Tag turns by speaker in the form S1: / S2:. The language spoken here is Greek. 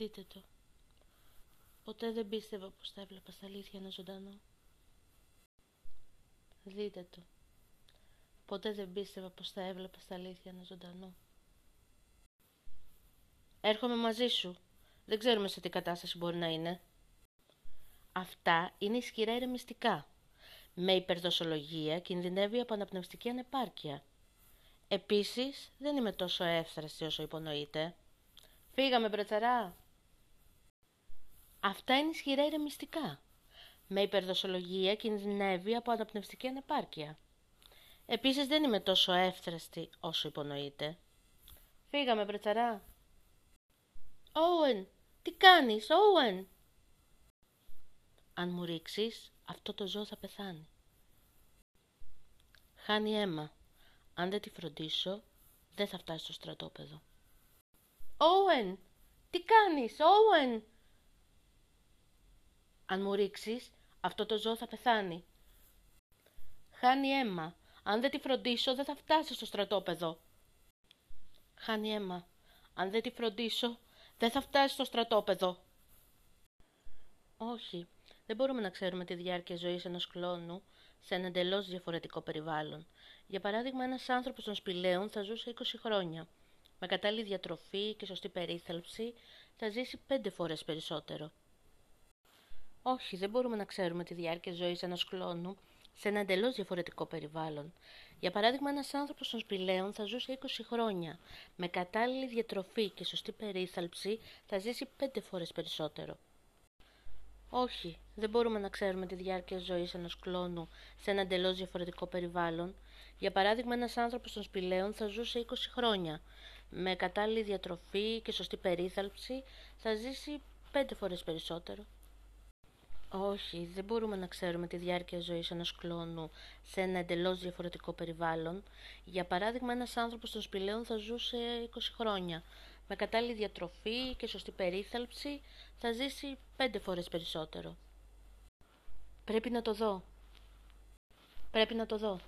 S1: Δείτε το. Ποτέ δεν πίστευα πως θα έβλεπα στα αλήθεια ένα ζωντανό. Δείτε το. Ποτέ δεν πίστευα πως θα έβλεπα στα αλήθεια ένα ζωντανό. Έρχομαι μαζί σου. Δεν ξέρουμε σε τι κατάσταση μπορεί να είναι. Αυτά είναι ισχυρά ηρεμιστικά. Με υπερδοσολογία κινδυνεύει από αναπνευστική ανεπάρκεια. Επίσης, δεν είμαι τόσο εύθραστη όσο υπονοείται. Φύγαμε, μπρετσαρά. Αυτά είναι ισχυρά ηρεμιστικά. Με υπερδοσολογία κινδυνεύει από αναπνευστική ανεπάρκεια. Επίσης δεν είμαι τόσο εύθραστη όσο υπονοείται. Φύγαμε, μπρετσαρά. Όεν, τι κάνεις, Όεν. Αν μου ρίξεις, αυτό το ζώο θα πεθάνει. Χάνει αίμα. Αν δεν τη φροντίσω, δεν θα φτάσει στο στρατόπεδο. Όεν, τι κάνεις, Όεν. Αν μου ρίξεις, αυτό το ζώο θα πεθάνει. Χάνει αίμα. Αν δεν τη φροντίσω, δεν θα φτάσει στο στρατόπεδο. Χάνει αίμα. Αν δεν τη φροντίσω, δεν θα φτάσει στο στρατόπεδο. Όχι, δεν μπορούμε να ξέρουμε τη διάρκεια ζωής ενός κλόνου σε ένα εντελώς διαφορετικό περιβάλλον. Για παράδειγμα, ένας άνθρωπος των σπηλαίων θα ζούσε 20 χρόνια. Με κατάλληλη διατροφή και σωστή περίθαλψη θα ζήσει 5 φορές περισσότερο. Όχι, δεν μπορούμε να ξέρουμε τη διάρκεια ζωής ενός κλόνου σε ένα εντελώς διαφορετικό περιβάλλον. Για παράδειγμα, ένας άνθρωπος των σπηλαίων θα ζούσε 20 χρόνια. Με κατάλληλη διατροφή και σωστή περίθαλψη θα ζήσει 5 φορές περισσότερο. Όχι, δεν μπορούμε να ξέρουμε τη διάρκεια ζωής ενός κλόνου σε ένα εντελώς διαφορετικό περιβάλλον. Για παράδειγμα, ένας άνθρωπος των σπηλαίων θα ζούσε 20 χρόνια. Με κατάλληλη διατροφή και σωστή περίθαλψη θα ζήσει 5 φορές περισσότερο. Όχι, δεν μπορούμε να ξέρουμε τη διάρκεια ζωής ενός κλόνου σε ένα εντελώς διαφορετικό περιβάλλον. Για παράδειγμα, ένας άνθρωπος των σπηλαίων θα ζούσε 20 χρόνια. Με κατάλληλη διατροφή και σωστή περίθαλψη θα ζήσει 5 φορές περισσότερο. Πρέπει να το δω. Πρέπει να το δω.